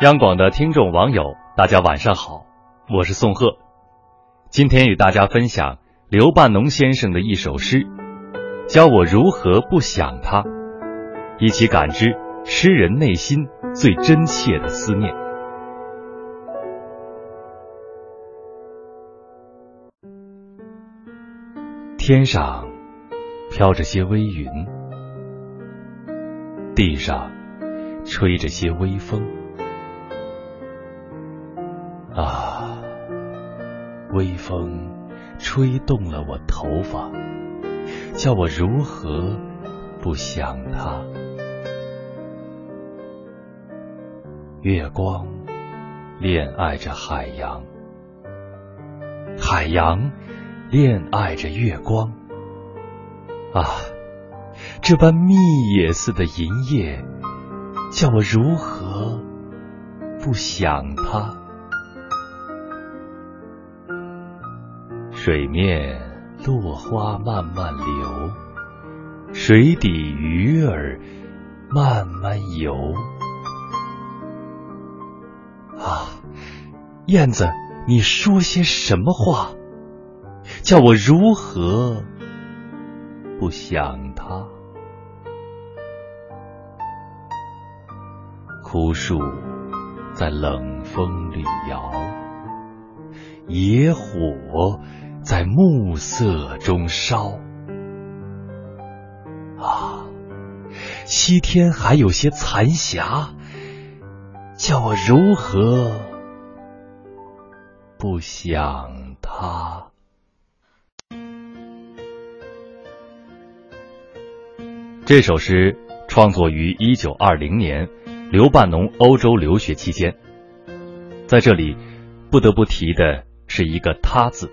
央广的听众网友，大家晚上好，我是宋贺。今天与大家分享刘半农先生的一首诗，教我如何不想他，一起感知诗人内心最真切的思念。天上飘着些微云，地上吹着些微风。啊，微风吹动了我头发，叫我如何不想他？月光恋爱着海洋，海洋恋爱着月光。啊，这般蜜也似的银叶，叫我如何不想他？水面落花慢慢流，水底鱼儿慢慢游。啊，燕子，你说些什么话，叫我如何不想他？枯树在冷风里摇，野火。在暮色中烧啊，西天还有些残霞，叫我如何不想他？这首诗创作于一九二零年，刘半农欧洲留学期间。在这里，不得不提的是一个“他”字。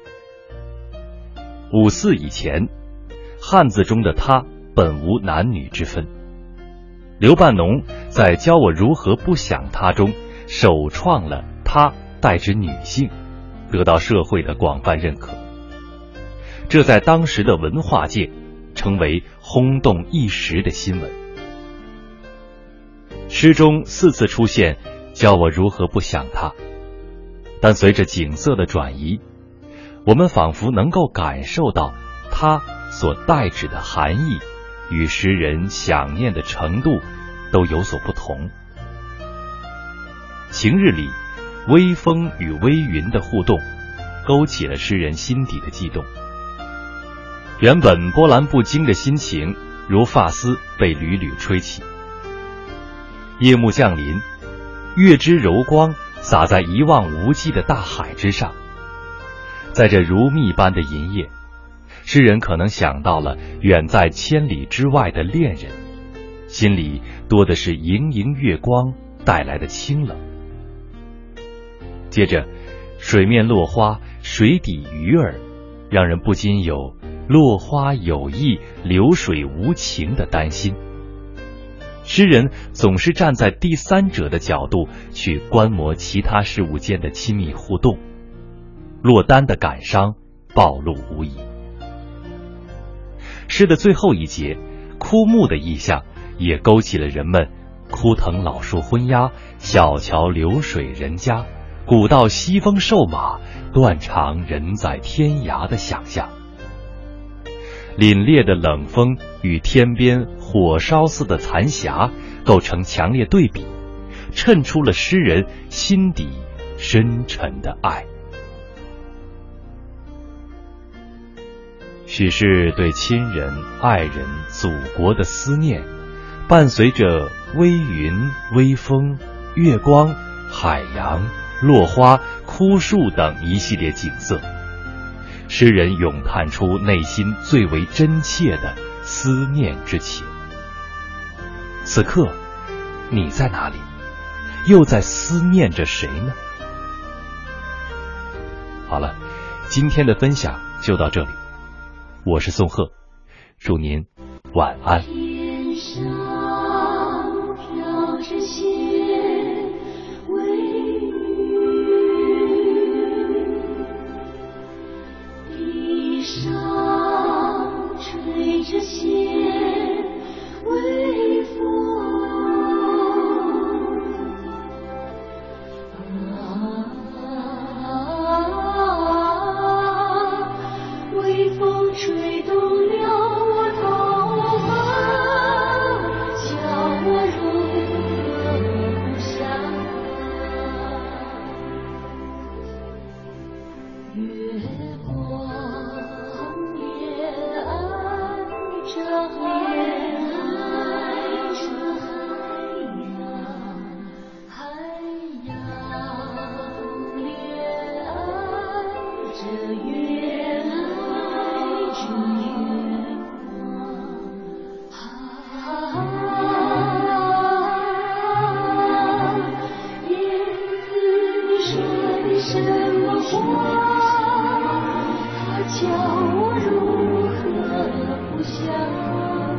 五四以前，汉字中的“他”本无男女之分。刘半农在教我如何不想他中，首创了“他”代指女性，得到社会的广泛认可。这在当时的文化界成为轰动一时的新闻。诗中四次出现“教我如何不想他”，但随着景色的转移。我们仿佛能够感受到，它所代指的含义与诗人想念的程度都有所不同。晴日里，微风与微云的互动，勾起了诗人心底的悸动。原本波澜不惊的心情，如发丝被缕缕吹起。夜幕降临，月之柔光洒在一望无际的大海之上。在这如蜜般的银夜，诗人可能想到了远在千里之外的恋人，心里多的是盈盈月光带来的清冷。接着，水面落花，水底鱼儿，让人不禁有落花有意，流水无情的担心。诗人总是站在第三者的角度去观摩其他事物间的亲密互动。落单的感伤暴露无遗。诗的最后一节，枯木的意象也勾起了人们“枯藤老树昏鸦，小桥流水人家，古道西风瘦马，断肠人在天涯”的想象。凛冽的冷风与天边火烧似的残霞构成强烈对比，衬出了诗人心底深沉的爱。许是对亲人、爱人、祖国的思念，伴随着微云、微风、月光、海洋、落花、枯树等一系列景色，诗人咏叹出内心最为真切的思念之情。此刻，你在哪里？又在思念着谁呢？好了，今天的分享就到这里。我是宋贺，祝您晚安。天上飘着恋爱着海洋，海洋恋爱着月光。啊，燕子，你说的什么话？叫我如何？不想。